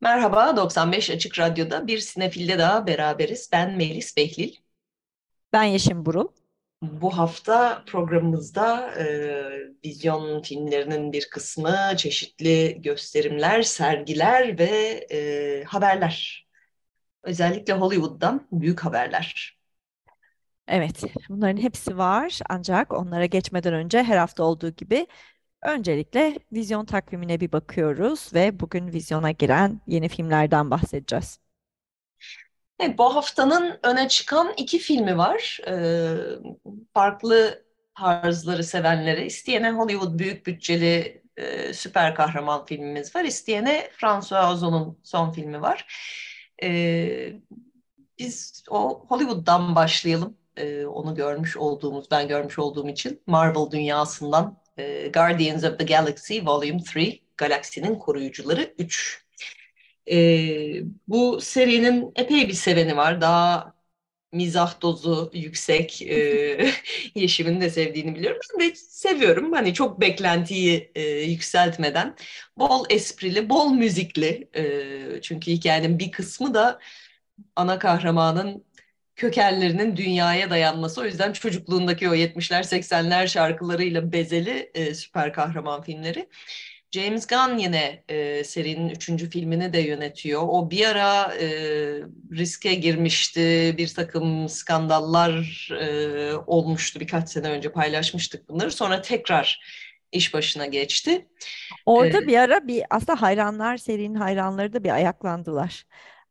Merhaba, 95 Açık Radyo'da bir sinefilde daha beraberiz. Ben Melis Behlil. Ben Yeşim Burul. Bu hafta programımızda e, vizyon filmlerinin bir kısmı, çeşitli gösterimler, sergiler ve e, haberler. Özellikle Hollywood'dan büyük haberler. Evet, bunların hepsi var ancak onlara geçmeden önce her hafta olduğu gibi Öncelikle vizyon takvimine bir bakıyoruz ve bugün vizyona giren yeni filmlerden bahsedeceğiz. Evet, bu haftanın öne çıkan iki filmi var. Ee, farklı tarzları sevenlere, isteyene Hollywood büyük bütçeli e, süper kahraman filmimiz var. İsteyene François Ozon'un son filmi var. Ee, biz o Hollywood'dan başlayalım. Ee, onu görmüş olduğumuz, ben görmüş olduğum için Marvel dünyasından e, Guardians of the Galaxy Volume 3, Galaksinin Koruyucuları 3. E, bu serinin epey bir seveni var. Daha mizah dozu yüksek. E, Yeşim'in de sevdiğini biliyorum. Ben de seviyorum. Hani çok beklentiyi e, yükseltmeden. Bol esprili, bol müzikli. E, çünkü hikayenin bir kısmı da ana kahramanın kökenlerinin dünyaya dayanması. O yüzden çocukluğundaki o 70'ler 80'ler şarkılarıyla bezeli e, süper kahraman filmleri. James Gunn yine e, serinin üçüncü filmini de yönetiyor. O bir ara e, riske girmişti. Bir takım skandallar e, olmuştu birkaç sene önce paylaşmıştık bunları. Sonra tekrar iş başına geçti. Orada ee, bir ara bir aslında hayranlar serinin hayranları da bir ayaklandılar.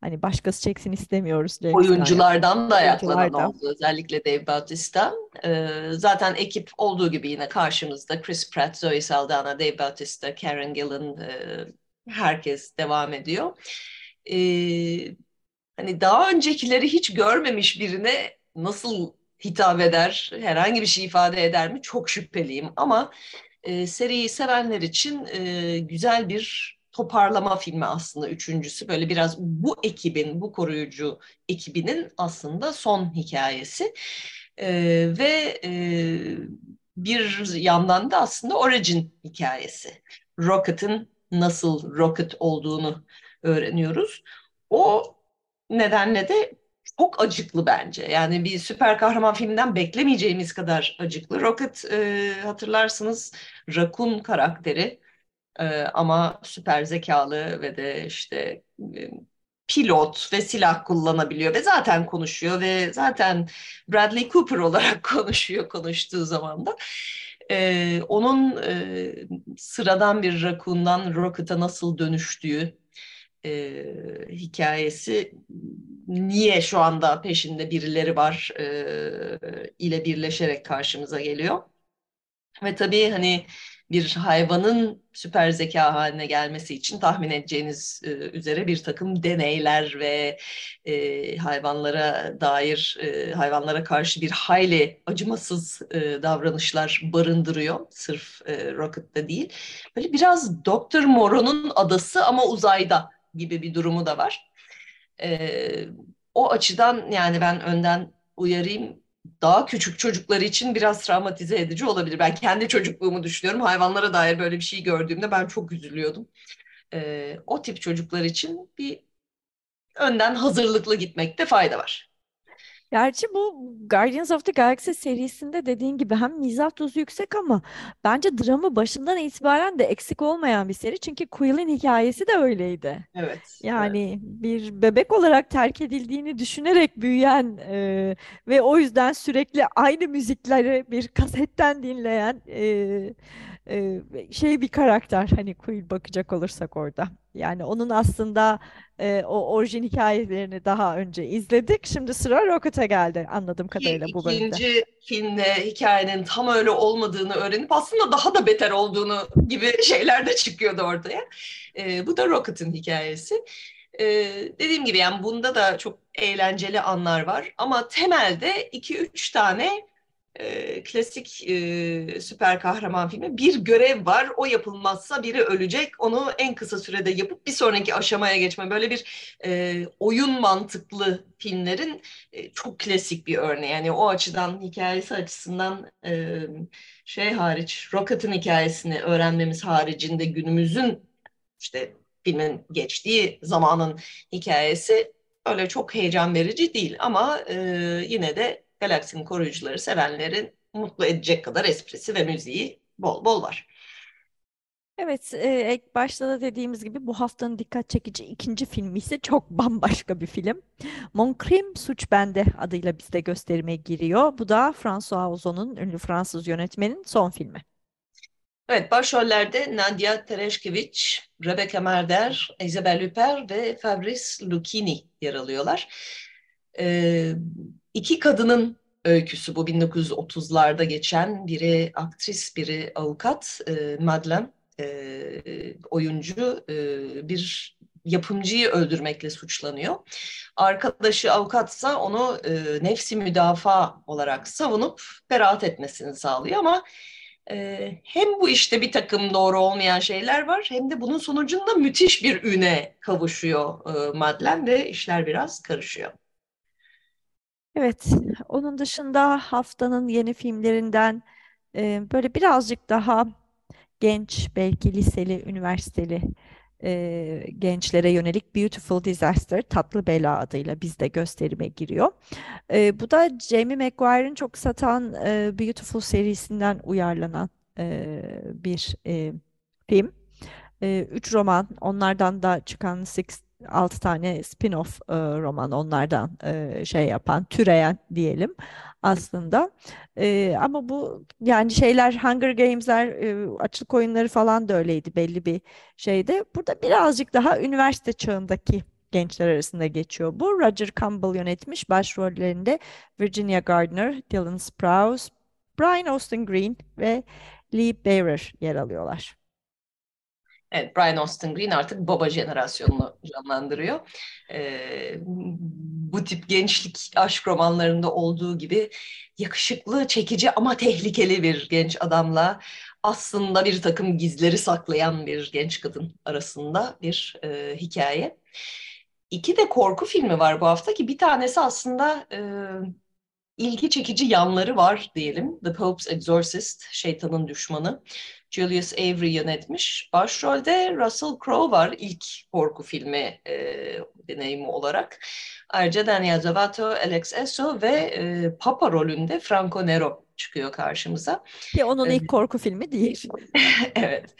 Hani başkası çeksin istemiyoruz. James Oyunculardan da ayaklanan oldu. Özellikle Dave Bautista. Ee, zaten ekip olduğu gibi yine karşımızda. Chris Pratt, Zoe Saldana, Dave Bautista, Karen Gillan e, herkes devam ediyor. Ee, hani daha öncekileri hiç görmemiş birine nasıl hitap eder, herhangi bir şey ifade eder mi çok şüpheliyim. Ama e, seriyi sevenler için e, güzel bir toparlama filmi aslında üçüncüsü. Böyle biraz bu ekibin, bu koruyucu ekibinin aslında son hikayesi. E, ve e, bir yandan da aslında origin hikayesi. Rocket'ın nasıl Rocket olduğunu öğreniyoruz. O nedenle de çok acıklı bence. Yani bir süper kahraman filminden beklemeyeceğimiz kadar acıklı. Rocket e, hatırlarsınız Rakun karakteri ee, ama süper zekalı ve de işte e, pilot ve silah kullanabiliyor ve zaten konuşuyor ve zaten Bradley Cooper olarak konuşuyor konuştuğu zaman da. Ee, onun e, sıradan bir rakundan Rocket'a nasıl dönüştüğü e, hikayesi niye şu anda peşinde birileri var e, ile birleşerek karşımıza geliyor. Ve tabii hani bir hayvanın süper zeka haline gelmesi için tahmin edeceğiniz e, üzere bir takım deneyler ve e, hayvanlara dair, e, hayvanlara karşı bir hayli acımasız e, davranışlar barındırıyor. Sırf e, Rocket'ta değil. Böyle biraz Doktor Moreau'nun adası ama uzayda gibi bir durumu da var. E, o açıdan yani ben önden uyarayım daha küçük çocuklar için biraz travmatize edici olabilir. Ben kendi çocukluğumu düşünüyorum. Hayvanlara dair böyle bir şey gördüğümde ben çok üzülüyordum. Ee, o tip çocuklar için bir önden hazırlıklı gitmekte fayda var. Gerçi bu Guardians of the Galaxy serisinde dediğin gibi hem mizah dozu yüksek ama bence dramı başından itibaren de eksik olmayan bir seri. Çünkü Quill'in hikayesi de öyleydi. Evet. Yani evet. bir bebek olarak terk edildiğini düşünerek büyüyen e, ve o yüzden sürekli aynı müzikleri bir kasetten dinleyen e, e, şey bir karakter. Hani Quill bakacak olursak orada. Yani onun aslında e, o orijin hikayelerini daha önce izledik. Şimdi sıra Rocket'a geldi anladığım kadarıyla bu bölümde. İkinci filmde hikayenin tam öyle olmadığını öğrenip aslında daha da beter olduğunu gibi şeyler de çıkıyordu ortaya. E, bu da Rocket'ın hikayesi. E, dediğim gibi yani bunda da çok eğlenceli anlar var ama temelde iki üç tane e, klasik e, süper kahraman filmi. Bir görev var o yapılmazsa biri ölecek. Onu en kısa sürede yapıp bir sonraki aşamaya geçme. Böyle bir e, oyun mantıklı filmlerin e, çok klasik bir örneği. Yani o açıdan hikayesi açısından e, şey hariç Rocket'ın hikayesini öğrenmemiz haricinde günümüzün işte filmin geçtiği zamanın hikayesi öyle çok heyecan verici değil. Ama e, yine de Galaksinin koruyucuları sevenlerin mutlu edecek kadar esprisi ve müziği bol bol var. Evet, e, başta da dediğimiz gibi bu haftanın dikkat çekici ikinci filmi ise çok bambaşka bir film. Mon Crime Suç Bende adıyla bizde gösterime giriyor. Bu da François Ozon'un ünlü Fransız yönetmenin son filmi. Evet, başrollerde Nadia Tereshkevich, Rebecca Marder, Isabelle Huppert ve Fabrice Lucchini yer alıyorlar. Ee, iki kadının öyküsü bu 1930'larda geçen biri aktris, biri avukat, e, Madeleine e, oyuncu e, bir yapımcıyı öldürmekle suçlanıyor. Arkadaşı avukatsa onu e, nefsi müdafaa olarak savunup beraat etmesini sağlıyor ama e, hem bu işte bir takım doğru olmayan şeyler var hem de bunun sonucunda müthiş bir üne kavuşuyor e, Madlen ve işler biraz karışıyor. Evet, onun dışında haftanın yeni filmlerinden e, böyle birazcık daha genç, belki liseli, üniversiteli e, gençlere yönelik Beautiful Disaster, Tatlı Bela adıyla bizde gösterime giriyor. E, bu da Jamie McGuire'ın çok satan e, Beautiful serisinden uyarlanan e, bir e, film. E, üç roman, onlardan da çıkan Six 6 tane spin-off e, roman onlardan e, şey yapan, türeyen diyelim aslında. E, ama bu yani şeyler Hunger Games'ler, e, açlık oyunları falan da öyleydi belli bir şeyde. Burada birazcık daha üniversite çağındaki gençler arasında geçiyor bu. Roger Campbell yönetmiş başrollerinde Virginia Gardner, Dylan Sprouse, Brian Austin Green ve Lee Bearer yer alıyorlar. Evet, Brian Austin Green artık baba jenerasyonunu canlandırıyor. Ee, bu tip gençlik aşk romanlarında olduğu gibi yakışıklı, çekici ama tehlikeli bir genç adamla aslında bir takım gizleri saklayan bir genç kadın arasında bir e, hikaye. İki de korku filmi var bu hafta ki bir tanesi aslında e, ilgi çekici yanları var diyelim. The Pope's Exorcist, Şeytanın Düşmanı. Julius Avery yönetmiş. Başrolde Russell Crowe var ilk korku filmi e, deneyimi olarak. Ayrıca Daniel Zavato, Alex Esso ve e, Papa rolünde Franco Nero çıkıyor karşımıza. Ki onun ilk korku filmi değil. evet.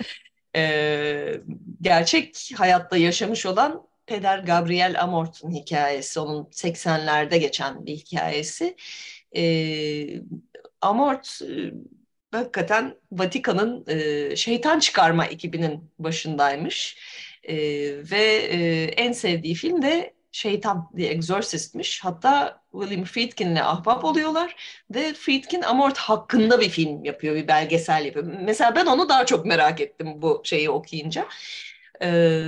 E, gerçek hayatta yaşamış olan Peder Gabriel Amort'un hikayesi. Onun 80'lerde geçen bir hikayesi. E, Amort hakikaten Vatikan'ın e, şeytan çıkarma ekibinin başındaymış. E, ve e, en sevdiği film de Şeytan, The Exorcist'miş. Hatta William Friedkin'le ahbap oluyorlar ve Friedkin Amort hakkında bir film yapıyor, bir belgesel yapıyor. Mesela ben onu daha çok merak ettim bu şeyi okuyunca. Ee,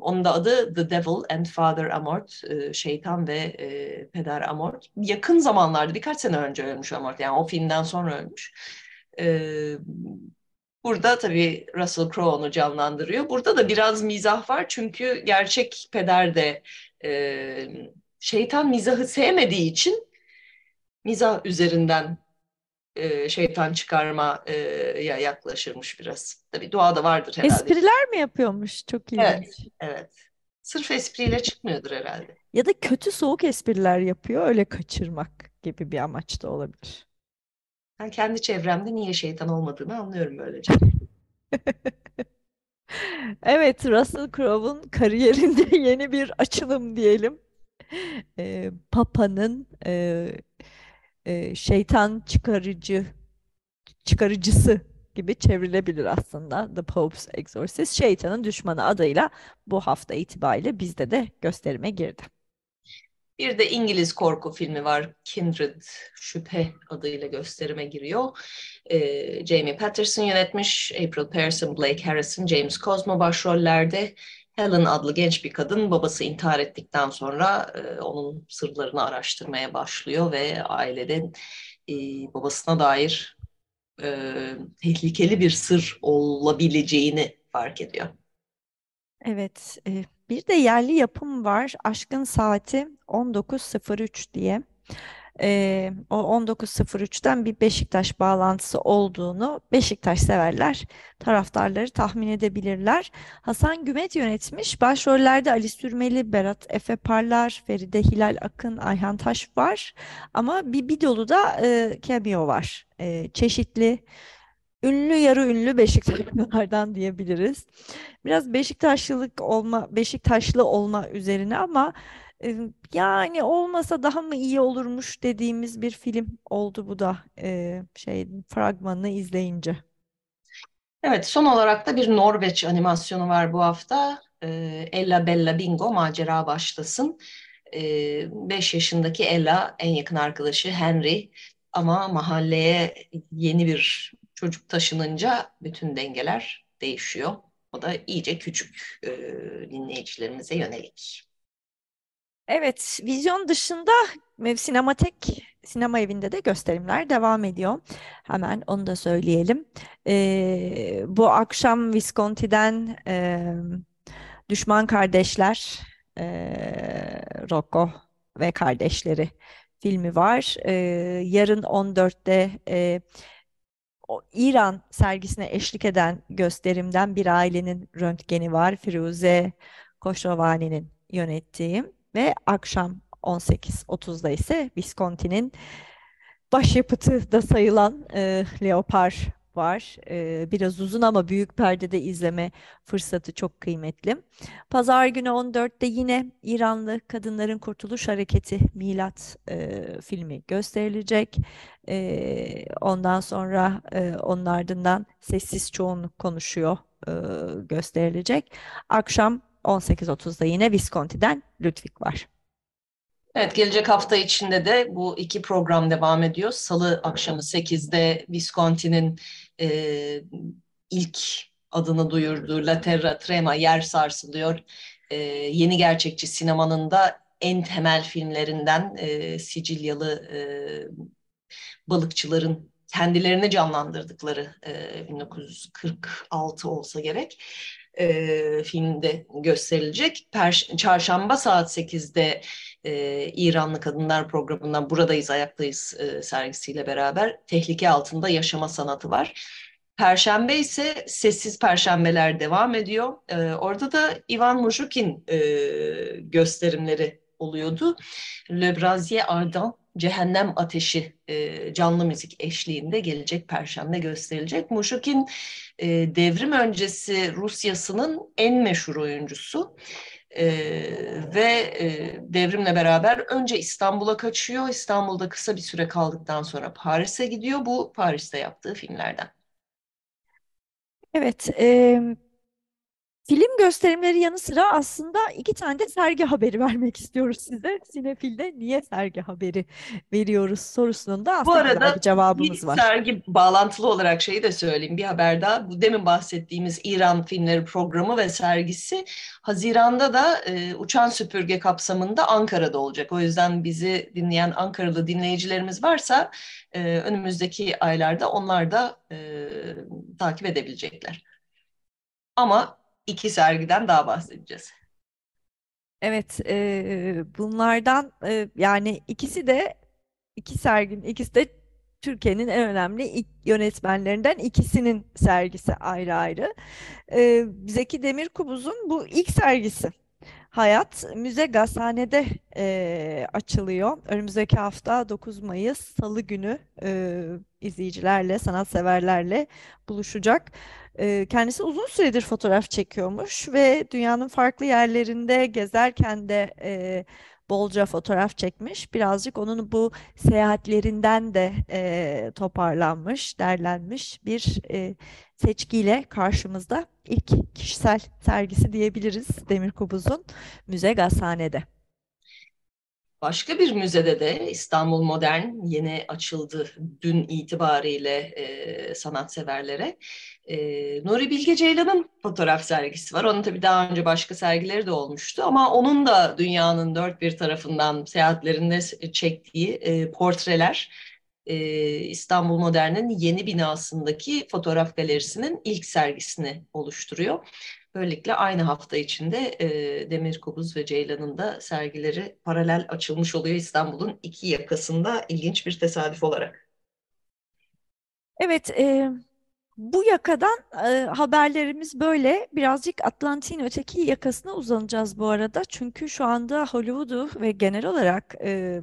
onun da adı The Devil and Father Amort, e, Şeytan ve e, Peder Amort. Yakın zamanlarda, birkaç sene önce ölmüş Amort, yani o filmden sonra ölmüş. Ee, burada tabii Russell Crowe onu canlandırıyor. Burada da biraz mizah var çünkü gerçek peder de e, şeytan mizahı sevmediği için mizah üzerinden e, şeytan çıkarma e, ya yaklaşırmış biraz. Tabii doğada vardır herhalde. Espriler mi yapıyormuş? Çok ilginç. Evet, evet. Sırf espriyle çıkmıyordur herhalde. Ya da kötü soğuk espriler yapıyor, öyle kaçırmak gibi bir amaç da olabilir. Ben kendi çevremde niye şeytan olmadığını anlıyorum böylece. Evet, Russell Crowe'un kariyerinde yeni bir açılım diyelim. Ee, Papa'nın e, e, şeytan çıkarıcı çıkarıcısı gibi çevrilebilir aslında. The Pope's Exorcist, şeytanın düşmanı adıyla bu hafta itibariyle bizde de gösterime girdi. Bir de İngiliz korku filmi var. Kindred Şüphe adıyla gösterime giriyor. Ee, Jamie Patterson yönetmiş. April Pearson, Blake Harrison, James Cosmo başrollerde. Helen adlı genç bir kadın babası intihar ettikten sonra e, onun sırlarını araştırmaya başlıyor ve aileden e, babasına dair e, tehlikeli bir sır olabileceğini fark ediyor. Evet, e, bir de yerli yapım var. Aşkın Saati 1903 diye. e, o 19.03'ten bir Beşiktaş bağlantısı olduğunu Beşiktaş severler, taraftarları tahmin edebilirler. Hasan Gümet yönetmiş. Başrollerde Ali Sürmeli, Berat Efe Parlar, Feride Hilal Akın, Ayhan Taş var. Ama bir, bir dolu da e, cameo var. E, çeşitli ünlü yarı ünlü Beşiktaşlılardan diyebiliriz. Biraz Beşiktaşlılık olma, Beşiktaşlı olma üzerine ama e, yani olmasa daha mı iyi olurmuş dediğimiz bir film oldu bu da e, şey fragmanını izleyince. Evet, son olarak da bir Norveç animasyonu var bu hafta. E, Ella Bella Bingo macera başlasın. 5 yaşındaki Ella en yakın arkadaşı Henry ama mahalleye yeni bir çocuk taşınınca bütün dengeler değişiyor. O da iyice küçük e, dinleyicilerimize yönelik. Evet, vizyon dışında sinematek sinema evinde de gösterimler devam ediyor. Hemen onu da söyleyelim. Ee, bu akşam Visconti'den e, Düşman Kardeşler, e, Rocco ve Kardeşleri filmi var. E, yarın 14'te e, İran sergisine eşlik eden gösterimden bir ailenin röntgeni var. Firuze Koşovani'nin yönettiği ve akşam 18.30'da ise Visconti'nin başyapıtı da sayılan e, Leopar var. Ee, biraz uzun ama büyük perdede izleme fırsatı çok kıymetli. Pazar günü 14'te yine İranlı Kadınların Kurtuluş Hareketi Milat e, filmi gösterilecek. E, ondan sonra e, onun ardından Sessiz Çoğunluk Konuşuyor e, gösterilecek. Akşam 18.30'da yine Visconti'den Ludwig var. Evet, gelecek hafta içinde de bu iki program devam ediyor. Salı akşamı 8'de Visconti'nin e, ilk adını duyurduğu La Terra Trema yer sarsılıyor. E, yeni gerçekçi sinemanın da en temel filmlerinden e, Sicilyalı e, balıkçıların kendilerini canlandırdıkları e, 1946 olsa gerek e, filmde gösterilecek. Per Çarşamba saat 8'de e, İranlı Kadınlar programından Buradayız Ayaktayız e, sergisiyle beraber Tehlike Altında Yaşama Sanatı var. Perşembe ise Sessiz Perşembeler devam ediyor. E, orada da Ivan Mujukin e, gösterimleri oluyordu. Le Brasier Ardent Cehennem Ateşi e, canlı müzik eşliğinde gelecek Perşembe gösterilecek. Muşukin e, devrim öncesi Rusyası'nın en meşhur oyuncusu. E, ve e, devrimle beraber önce İstanbul'a kaçıyor. İstanbul'da kısa bir süre kaldıktan sonra Paris'e gidiyor. Bu Paris'te yaptığı filmlerden. Evet, e, Film gösterimleri yanı sıra aslında iki tane de sergi haberi vermek istiyoruz size. Sinefil'de niye sergi haberi veriyoruz sorusunun da aslında Bu arada bir cevabımız bir var. sergi bağlantılı olarak şeyi de söyleyeyim bir haber daha. Bu demin bahsettiğimiz İran filmleri programı ve sergisi Haziran'da da e, Uçan Süpürge kapsamında Ankara'da olacak. O yüzden bizi dinleyen Ankaralı dinleyicilerimiz varsa e, önümüzdeki aylarda onlar da e, takip edebilecekler. Ama iki sergiden daha bahsedeceğiz. Evet, e, bunlardan e, yani ikisi de iki serginin ikisi de Türkiye'nin en önemli yönetmenlerinden ikisinin sergisi ayrı ayrı. E, Zeki Demirkubuz'un bu ilk sergisi. Hayat Müze Gazhane'de e, açılıyor. Önümüzdeki hafta 9 Mayıs Salı günü e, izleyicilerle, sanatseverlerle buluşacak. E, kendisi uzun süredir fotoğraf çekiyormuş ve dünyanın farklı yerlerinde gezerken de e, bolca fotoğraf çekmiş. Birazcık onun bu seyahatlerinden de e, toparlanmış, derlenmiş bir e, seçkiyle karşımızda ilk kişisel sergisi diyebiliriz Demir Kubuz'un Müze Gazhane'de. Başka bir müzede de İstanbul Modern yeni açıldı dün itibariyle e, sanatseverlere. E, Nuri Bilge Ceylan'ın fotoğraf sergisi var. Onun tabii daha önce başka sergileri de olmuştu ama onun da dünyanın dört bir tarafından seyahatlerinde çektiği e, portreler e, İstanbul Modern'in yeni binasındaki fotoğraf galerisinin ilk sergisini oluşturuyor. Böylelikle aynı hafta içinde e, Demir Kubuz ve Ceylan'ın da sergileri paralel açılmış oluyor İstanbul'un iki yakasında ilginç bir tesadüf olarak. Evet, e, bu yakadan e, haberlerimiz böyle. Birazcık Atlantik'in öteki yakasına uzanacağız bu arada. Çünkü şu anda Hollywood'u ve genel olarak e,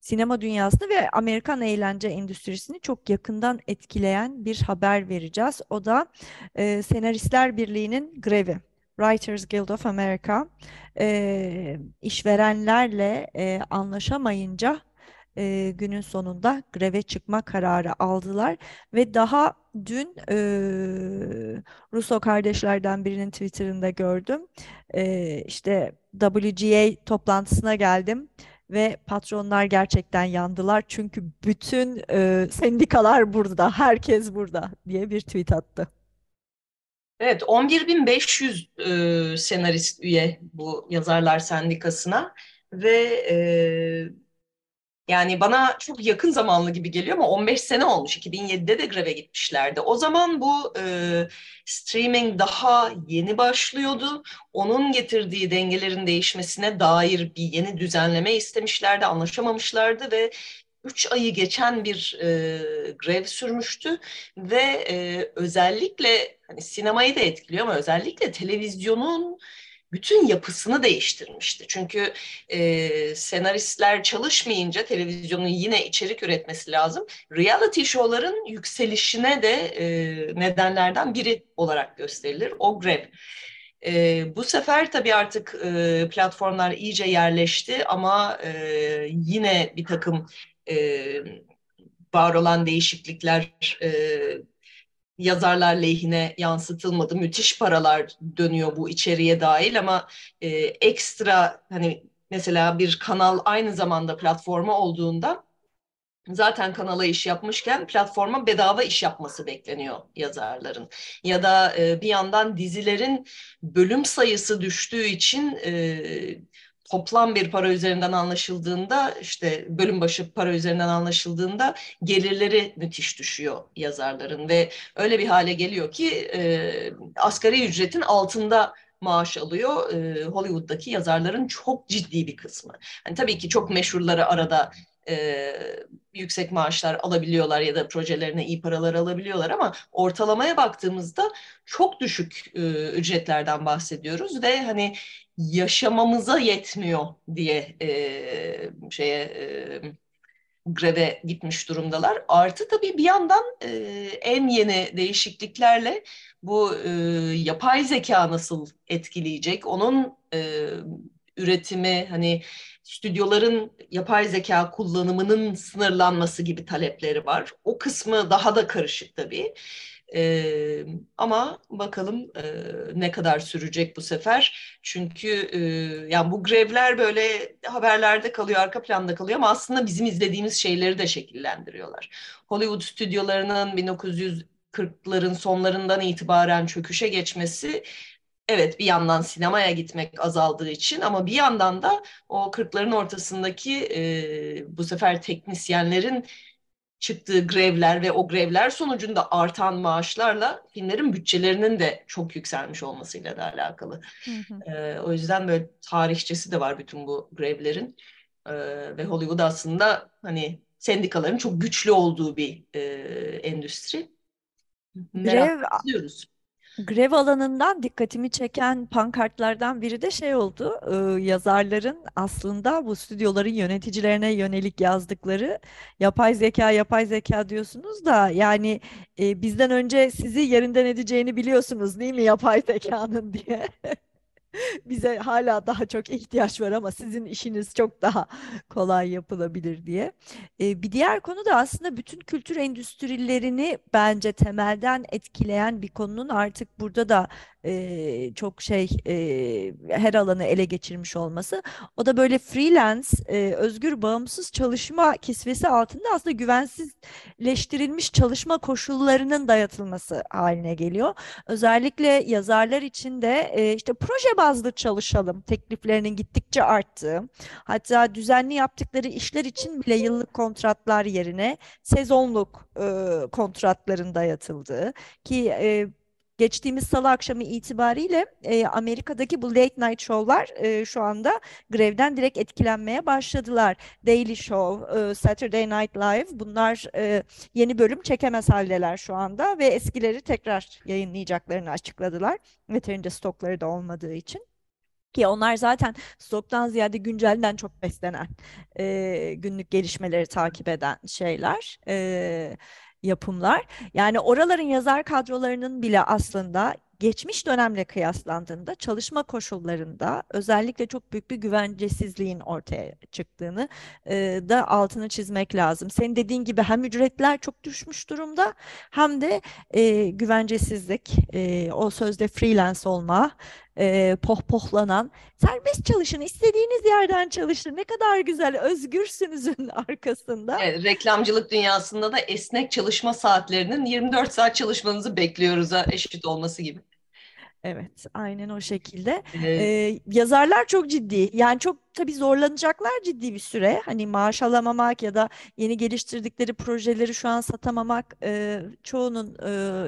sinema dünyasını ve Amerikan eğlence endüstrisini çok yakından etkileyen bir haber vereceğiz. O da e, Senaristler Birliği'nin grevi. Writers Guild of America e, işverenlerle e, anlaşamayınca e, günün sonunda greve çıkma kararı aldılar ve daha dün e, Russo kardeşlerden birinin Twitter'ında gördüm. E, işte WGA toplantısına geldim ve patronlar gerçekten yandılar çünkü bütün e, sendikalar burada, herkes burada diye bir tweet attı. Evet, 11.500 e, senarist üye bu yazarlar sendikasına ve e, yani bana çok yakın zamanlı gibi geliyor ama 15 sene olmuş. 2007'de de greve gitmişlerdi. O zaman bu e, streaming daha yeni başlıyordu. Onun getirdiği dengelerin değişmesine dair bir yeni düzenleme istemişlerdi, anlaşamamışlardı ve üç ayı geçen bir e, grev sürmüştü ve e, özellikle hani sinemayı da etkiliyor ama özellikle televizyonun bütün yapısını değiştirmişti. Çünkü e, senaristler çalışmayınca televizyonun yine içerik üretmesi lazım. Reality show'ların yükselişine de e, nedenlerden biri olarak gösterilir o grev. E, bu sefer tabii artık e, platformlar iyice yerleşti ama e, yine bir takım e, var olan değişiklikler e, yazarlar lehine yansıtılmadı. Müthiş paralar dönüyor bu içeriye dahil ama e, ekstra hani mesela bir kanal aynı zamanda platforma olduğunda zaten kanala iş yapmışken platforma bedava iş yapması bekleniyor yazarların. Ya da e, bir yandan dizilerin bölüm sayısı düştüğü için e, toplam bir para üzerinden anlaşıldığında işte bölüm başı para üzerinden anlaşıldığında gelirleri müthiş düşüyor yazarların ve öyle bir hale geliyor ki e, asgari ücretin altında maaş alıyor e, Hollywood'daki yazarların çok ciddi bir kısmı. Yani tabii ki çok meşhurları arada e, yüksek maaşlar alabiliyorlar ya da projelerine iyi paralar alabiliyorlar ama ortalamaya baktığımızda çok düşük e, ücretlerden bahsediyoruz ve hani yaşamamıza yetmiyor diye e, şeye e, greve gitmiş durumdalar. Artı tabii bir yandan e, en yeni değişikliklerle bu e, yapay zeka nasıl etkileyecek? Onun e, üretimi hani stüdyoların yapay zeka kullanımının sınırlanması gibi talepleri var. O kısmı daha da karışık tabii. E, ama bakalım e, ne kadar sürecek bu sefer. Çünkü e, yani bu grevler böyle haberlerde kalıyor, arka planda kalıyor ama aslında bizim izlediğimiz şeyleri de şekillendiriyorlar. Hollywood stüdyolarının 1940'ların sonlarından itibaren çöküşe geçmesi evet bir yandan sinemaya gitmek azaldığı için ama bir yandan da o 40'ların ortasındaki e, bu sefer teknisyenlerin çıktığı grevler ve o grevler sonucunda artan maaşlarla filmlerin bütçelerinin de çok yükselmiş olmasıyla da alakalı. Hı hı. E, o yüzden böyle tarihçesi de var bütün bu grevlerin. E, ve Hollywood aslında hani sendikaların çok güçlü olduğu bir e, endüstri. Merak Grev ediyoruz. Grev alanından dikkatimi çeken pankartlardan biri de şey oldu. E, yazarların aslında bu stüdyoların yöneticilerine yönelik yazdıkları yapay zeka yapay zeka diyorsunuz da yani e, bizden önce sizi yerinden edeceğini biliyorsunuz değil mi yapay zekanın diye. bize hala daha çok ihtiyaç var ama sizin işiniz çok daha kolay yapılabilir diye. Ee, bir diğer konu da aslında bütün kültür endüstrilerini bence temelden etkileyen bir konunun artık burada da e, çok şey e, her alanı ele geçirmiş olması. O da böyle freelance, e, özgür, bağımsız çalışma kisvesi altında aslında güvensizleştirilmiş çalışma koşullarının dayatılması haline geliyor. Özellikle yazarlar için de e, işte proje bazlı çalışalım tekliflerinin gittikçe arttığı, hatta düzenli yaptıkları işler için bile yıllık kontratlar yerine sezonluk e, kontratların dayatıldığı ki e, geçtiğimiz salı akşamı itibariyle e, Amerika'daki bu late night show'lar e, şu anda grevden direkt etkilenmeye başladılar. Daily Show, e, Saturday Night Live bunlar e, yeni bölüm çekemez haldeler şu anda ve eskileri tekrar yayınlayacaklarını açıkladılar. Yeterince stokları da olmadığı için. Ki onlar zaten stoktan ziyade güncelden çok beslenen, e, günlük gelişmeleri takip eden şeyler. E, yapımlar. Yani oraların yazar kadrolarının bile aslında geçmiş dönemle kıyaslandığında çalışma koşullarında özellikle çok büyük bir güvencesizliğin ortaya çıktığını e, da altını çizmek lazım. Senin dediğin gibi hem ücretler çok düşmüş durumda hem de e, güvencesizlik, e, o sözde freelance olma, e, pohpohlanan, serbest çalışın, istediğiniz yerden çalışın, ne kadar güzel, özgürsünüzün arkasında. Evet, reklamcılık dünyasında da esnek çalışma saatlerinin 24 saat çalışmanızı bekliyoruz eşit olması gibi. Evet, aynen o şekilde. Ee, yazarlar çok ciddi. Yani çok tabii zorlanacaklar ciddi bir süre. Hani maaş alamamak ya da yeni geliştirdikleri projeleri şu an satamamak e, çoğunun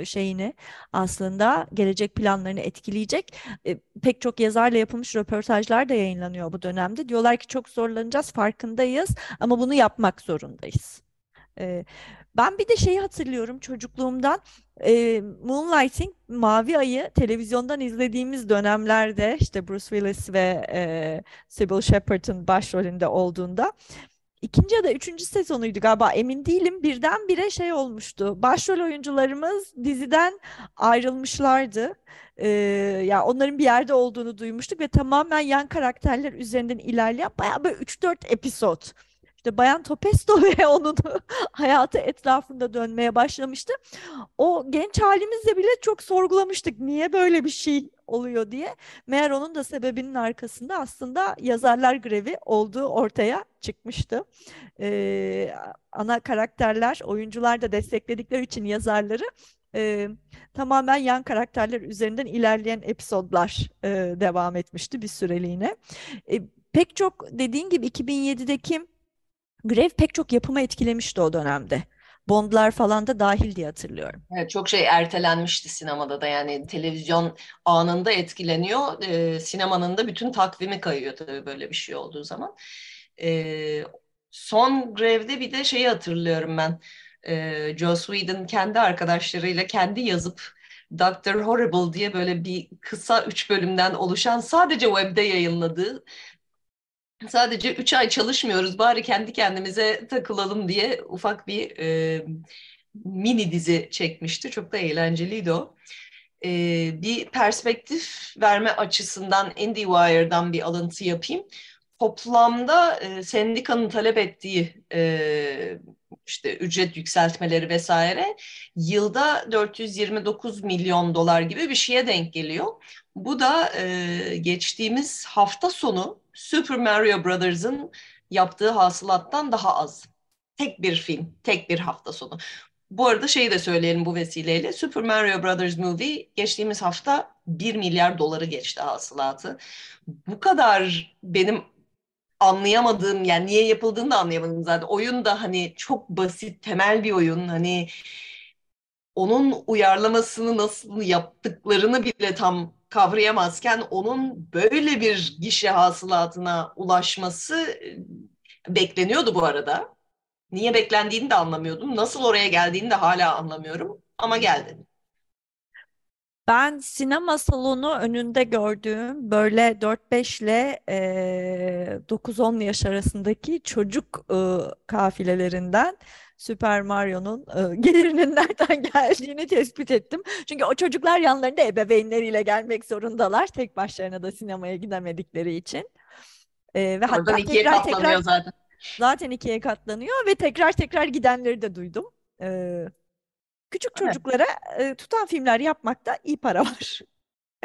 e, şeyini aslında gelecek planlarını etkileyecek. E, pek çok yazarla yapılmış röportajlar da yayınlanıyor bu dönemde. Diyorlar ki çok zorlanacağız, farkındayız ama bunu yapmak zorundayız. E, ben bir de şeyi hatırlıyorum çocukluğumdan e, Moonlighting Mavi Ay'ı televizyondan izlediğimiz dönemlerde işte Bruce Willis ve e, Sybil Shepherd'ın başrolünde olduğunda ikinci ya da üçüncü sezonuydu galiba emin değilim birdenbire şey olmuştu. Başrol oyuncularımız diziden ayrılmışlardı. Ee, ya yani onların bir yerde olduğunu duymuştuk ve tamamen yan karakterler üzerinden ilerleyen bayağı böyle 3-4 episod işte Bayan Topesto ve onun hayatı etrafında dönmeye başlamıştı. O genç halimizde bile çok sorgulamıştık niye böyle bir şey oluyor diye. Meğer onun da sebebinin arkasında aslında yazarlar grevi olduğu ortaya çıkmıştı. Ee, ana karakterler, oyuncular da destekledikleri için yazarları e, tamamen yan karakterler üzerinden ilerleyen episodlar e, devam etmişti bir süreliğine. E, pek çok dediğin gibi 2007'deki grev pek çok yapımı etkilemişti o dönemde. Bondlar falan da dahil diye hatırlıyorum. Evet, çok şey ertelenmişti sinemada da yani televizyon anında etkileniyor. E, sinemanın da bütün takvimi kayıyor tabii böyle bir şey olduğu zaman. E, son grevde bir de şeyi hatırlıyorum ben. E, Joss Whedon kendi arkadaşlarıyla kendi yazıp Doctor Horrible diye böyle bir kısa üç bölümden oluşan sadece webde yayınladığı sadece 3 ay çalışmıyoruz bari kendi kendimize takılalım diye ufak bir e, mini dizi çekmişti. Çok da eğlenceliydi o. E, bir perspektif verme açısından IndieWire'dan bir alıntı yapayım. Toplamda e, sendikanın talep ettiği e, işte ücret yükseltmeleri vesaire yılda 429 milyon dolar gibi bir şeye denk geliyor. Bu da e, geçtiğimiz hafta sonu Super Mario Brothers'ın yaptığı hasılattan daha az. Tek bir film, tek bir hafta sonu. Bu arada şeyi de söyleyelim bu vesileyle. Super Mario Brothers Movie geçtiğimiz hafta 1 milyar doları geçti hasılatı. Bu kadar benim anlayamadığım yani niye yapıldığını da anlayamadım zaten. Oyun da hani çok basit, temel bir oyun. Hani onun uyarlamasını nasıl yaptıklarını bile tam kavrayamazken onun böyle bir gişe hasılatına ulaşması e, bekleniyordu bu arada. Niye beklendiğini de anlamıyordum. Nasıl oraya geldiğini de hala anlamıyorum ama geldi. Ben sinema salonu önünde gördüğüm böyle 4-5 ile e, 9-10 yaş arasındaki çocuk e, kafilelerinden Super Mario'nun e, gelirinin nereden geldiğini tespit ettim. Çünkü o çocuklar yanlarında ebeveynleriyle gelmek zorundalar. Tek başlarına da sinemaya gidemedikleri için. E, ve Oradan hatta ikiye tekrar tekrar zaten. Zaten ikiye katlanıyor ve tekrar tekrar gidenleri de duydum. E, küçük çocuklara e, tutan filmler yapmakta iyi para var.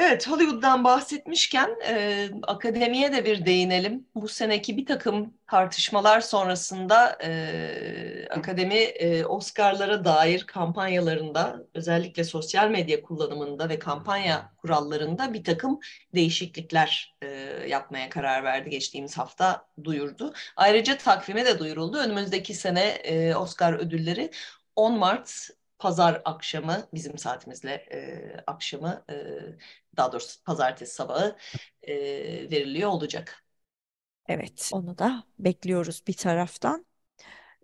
Evet, Hollywood'dan bahsetmişken e, akademiye de bir değinelim. Bu seneki bir takım tartışmalar sonrasında e, akademi e, Oscar'lara dair kampanyalarında, özellikle sosyal medya kullanımında ve kampanya kurallarında bir takım değişiklikler e, yapmaya karar verdi. Geçtiğimiz hafta duyurdu. Ayrıca takvime de duyuruldu. Önümüzdeki sene e, Oscar ödülleri 10 Mart pazar akşamı bizim saatimizle e, akşamı e, daha doğrusu pazartesi sabahı e, veriliyor olacak. Evet, onu da bekliyoruz bir taraftan.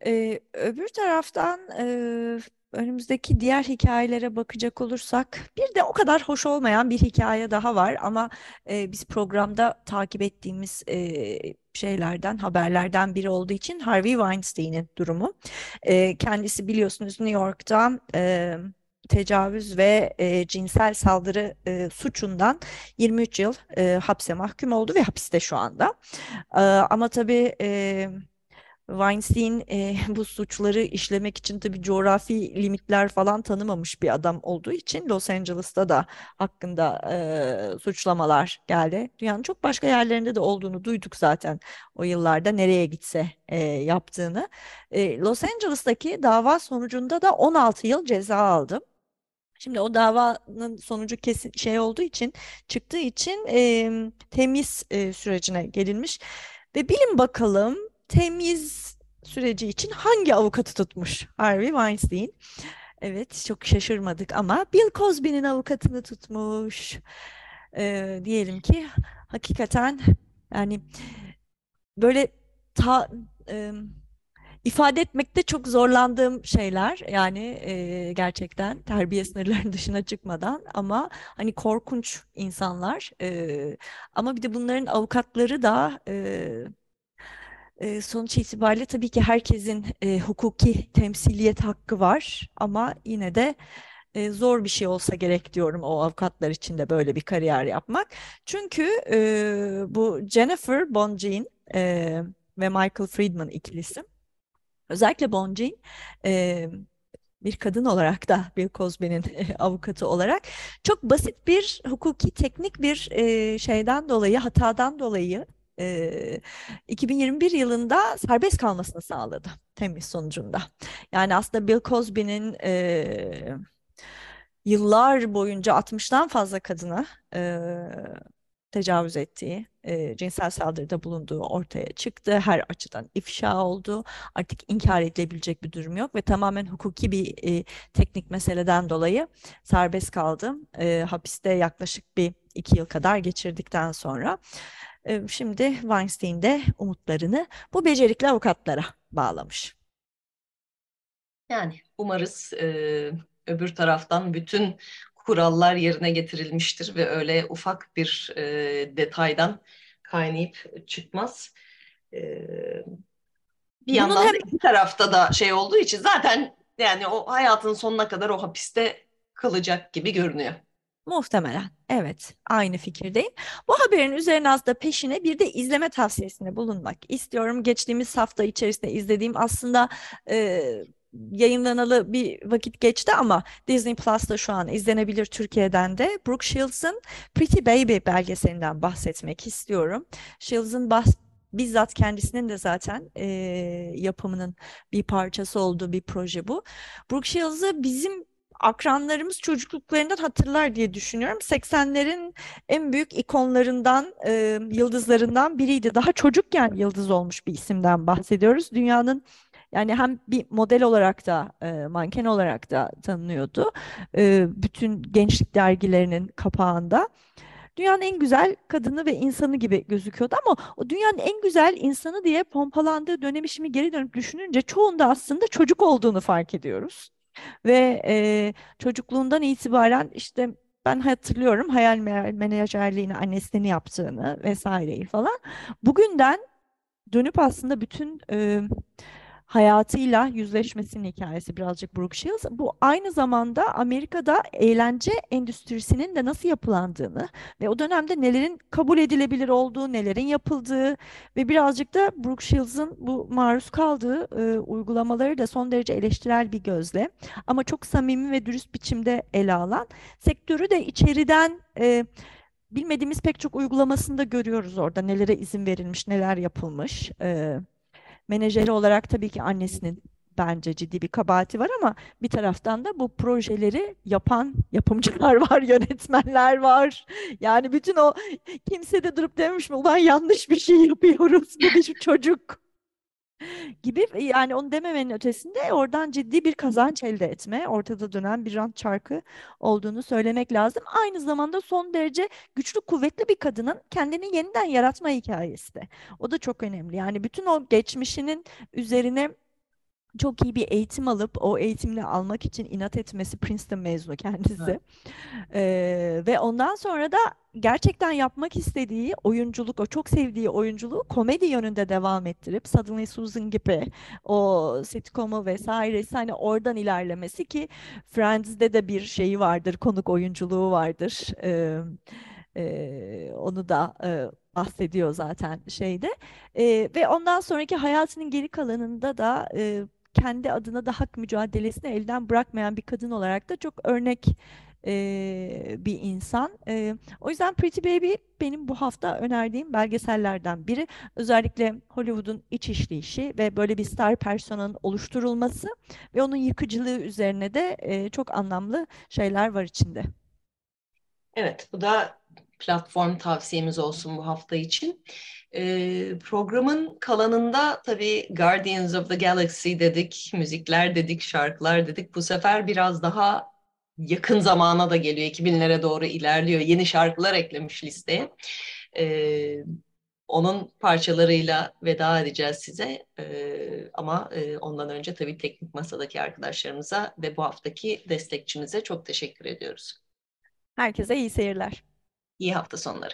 Ee, öbür taraftan e, önümüzdeki diğer hikayelere bakacak olursak bir de o kadar hoş olmayan bir hikaye daha var ama e, biz programda takip ettiğimiz e, şeylerden, haberlerden biri olduğu için Harvey Weinstein'in durumu. E, kendisi biliyorsunuz New York'ta e, tecavüz ve e, cinsel saldırı e, suçundan 23 yıl e, hapse mahkum oldu ve hapiste şu anda. E, ama tabii e, Weinstein e, bu suçları işlemek için tabii coğrafi limitler falan tanımamış bir adam olduğu için Los Angeles'ta da hakkında e, suçlamalar geldi. Dünyanın çok başka yerlerinde de olduğunu duyduk zaten o yıllarda nereye gitse e, yaptığını. E, Los Angeles'taki dava sonucunda da 16 yıl ceza aldı. Şimdi o davanın sonucu kesin şey olduğu için çıktığı için e, temiz e, sürecine gelinmiş ve bilin bakalım temiz süreci için hangi avukatı tutmuş Harvey Weinstein? Evet, çok şaşırmadık ama Bill Cosby'nin avukatını tutmuş. Ee, diyelim ki hakikaten yani böyle ta e, ifade etmekte çok zorlandığım şeyler yani e, gerçekten terbiye sınırlarının dışına çıkmadan ama hani korkunç insanlar e, ama bir de bunların avukatları da e, e, sonuç itibariyle tabii ki herkesin e, hukuki temsiliyet hakkı var ama yine de e, zor bir şey olsa gerek diyorum o avukatlar için de böyle bir kariyer yapmak. Çünkü e, bu Jennifer Bonjean e, ve Michael Friedman ikilisi özellikle Bonjean e, bir kadın olarak da Bill Cosby'nin avukatı olarak çok basit bir hukuki teknik bir e, şeyden dolayı hatadan dolayı e, 2021 yılında serbest kalmasını sağladı temiz sonucunda. Yani aslında Bill Cosby'nin e, yıllar boyunca 60'tan fazla kadına e, tecavüz ettiği, e, cinsel saldırıda bulunduğu ortaya çıktı. Her açıdan ifşa oldu. Artık inkar edilebilecek bir durum yok ve tamamen hukuki bir e, teknik meseleden dolayı serbest kaldım. E, hapiste yaklaşık bir iki yıl kadar geçirdikten sonra. Şimdi Weinstein de umutlarını bu becerikli avukatlara bağlamış. Yani umarız e, öbür taraftan bütün kurallar yerine getirilmiştir ve öyle ufak bir e, detaydan kaynayıp çıkmaz. E, bir Bunun yandan hem... da iki tarafta da şey olduğu için zaten yani o hayatın sonuna kadar o hapiste kalacak gibi görünüyor. Muhtemelen. Evet, aynı fikirdeyim. Bu haberin üzerine aslında peşine bir de izleme tavsiyesinde bulunmak istiyorum. Geçtiğimiz hafta içerisinde izlediğim aslında e, yayınlanalı bir vakit geçti ama Disney Plus'ta şu an izlenebilir Türkiye'den de. Brooke Shields'ın Pretty Baby belgeselinden bahsetmek istiyorum. Shields'ın bahs bizzat kendisinin de zaten e, yapımının bir parçası olduğu bir proje bu. Brooke Shields'ı bizim akranlarımız çocukluklarından hatırlar diye düşünüyorum. 80'lerin en büyük ikonlarından, e, yıldızlarından biriydi. Daha çocukken yıldız olmuş bir isimden bahsediyoruz. Dünyanın yani hem bir model olarak da e, manken olarak da tanınıyordu. E, bütün gençlik dergilerinin kapağında. Dünyanın en güzel kadını ve insanı gibi gözüküyordu ama o dünyanın en güzel insanı diye pompalandığı dönemi şimdi geri dönüp düşününce çoğunda aslında çocuk olduğunu fark ediyoruz. Ve e, çocukluğundan itibaren işte ben hatırlıyorum hayal menajerliğini annesinin yaptığını vesaireyi falan. Bugünden dönüp aslında bütün e, hayatıyla yüzleşmesinin hikayesi birazcık Brooke Shields. Bu aynı zamanda Amerika'da eğlence endüstrisinin de nasıl yapılandığını ve o dönemde nelerin kabul edilebilir olduğu, nelerin yapıldığı ve birazcık da Brooke Shields'ın bu maruz kaldığı e, uygulamaları da son derece eleştirel bir gözle ama çok samimi ve dürüst biçimde ele alan, sektörü de içeriden e, bilmediğimiz pek çok uygulamasını da görüyoruz orada. Nelere izin verilmiş, neler yapılmış. E, menajeri olarak tabii ki annesinin bence ciddi bir kabahati var ama bir taraftan da bu projeleri yapan yapımcılar var, yönetmenler var. Yani bütün o kimse de durup dememiş mi? Ulan yanlış bir şey yapıyoruz. bu bir çocuk gibi yani onu dememenin ötesinde oradan ciddi bir kazanç elde etme, ortada dönen bir rant çarkı olduğunu söylemek lazım. Aynı zamanda son derece güçlü, kuvvetli bir kadının kendini yeniden yaratma hikayesi de. O da çok önemli. Yani bütün o geçmişinin üzerine çok iyi bir eğitim alıp o eğitimini almak için inat etmesi Princeton mezunu kendisi. Evet. Ee, ve ondan sonra da gerçekten yapmak istediği oyunculuk, o çok sevdiği oyunculuğu komedi yönünde devam ettirip Suddenly Susan gibi o sitcomu vesaire hani oradan ilerlemesi ki Friends'de de bir şeyi vardır, konuk oyunculuğu vardır. Ee, e, onu da e, bahsediyor zaten şeyde. E, ve ondan sonraki hayatının geri kalanında da e, kendi adına da hak mücadelesini elden bırakmayan bir kadın olarak da çok örnek e, bir insan. E, o yüzden Pretty Baby benim bu hafta önerdiğim belgesellerden biri. Özellikle Hollywood'un iç işleyişi ve böyle bir star personanın oluşturulması ve onun yıkıcılığı üzerine de e, çok anlamlı şeyler var içinde. Evet, bu da platform tavsiyemiz olsun bu hafta için. E, programın kalanında tabii Guardians of the Galaxy dedik, müzikler dedik, şarkılar dedik. Bu sefer biraz daha yakın zamana da geliyor. 2000'lere doğru ilerliyor. Yeni şarkılar eklemiş listeye. E, onun parçalarıyla veda edeceğiz size. E, ama e, ondan önce tabii teknik masadaki arkadaşlarımıza ve bu haftaki destekçimize çok teşekkür ediyoruz. Herkese iyi seyirler. İyi hafta sonları.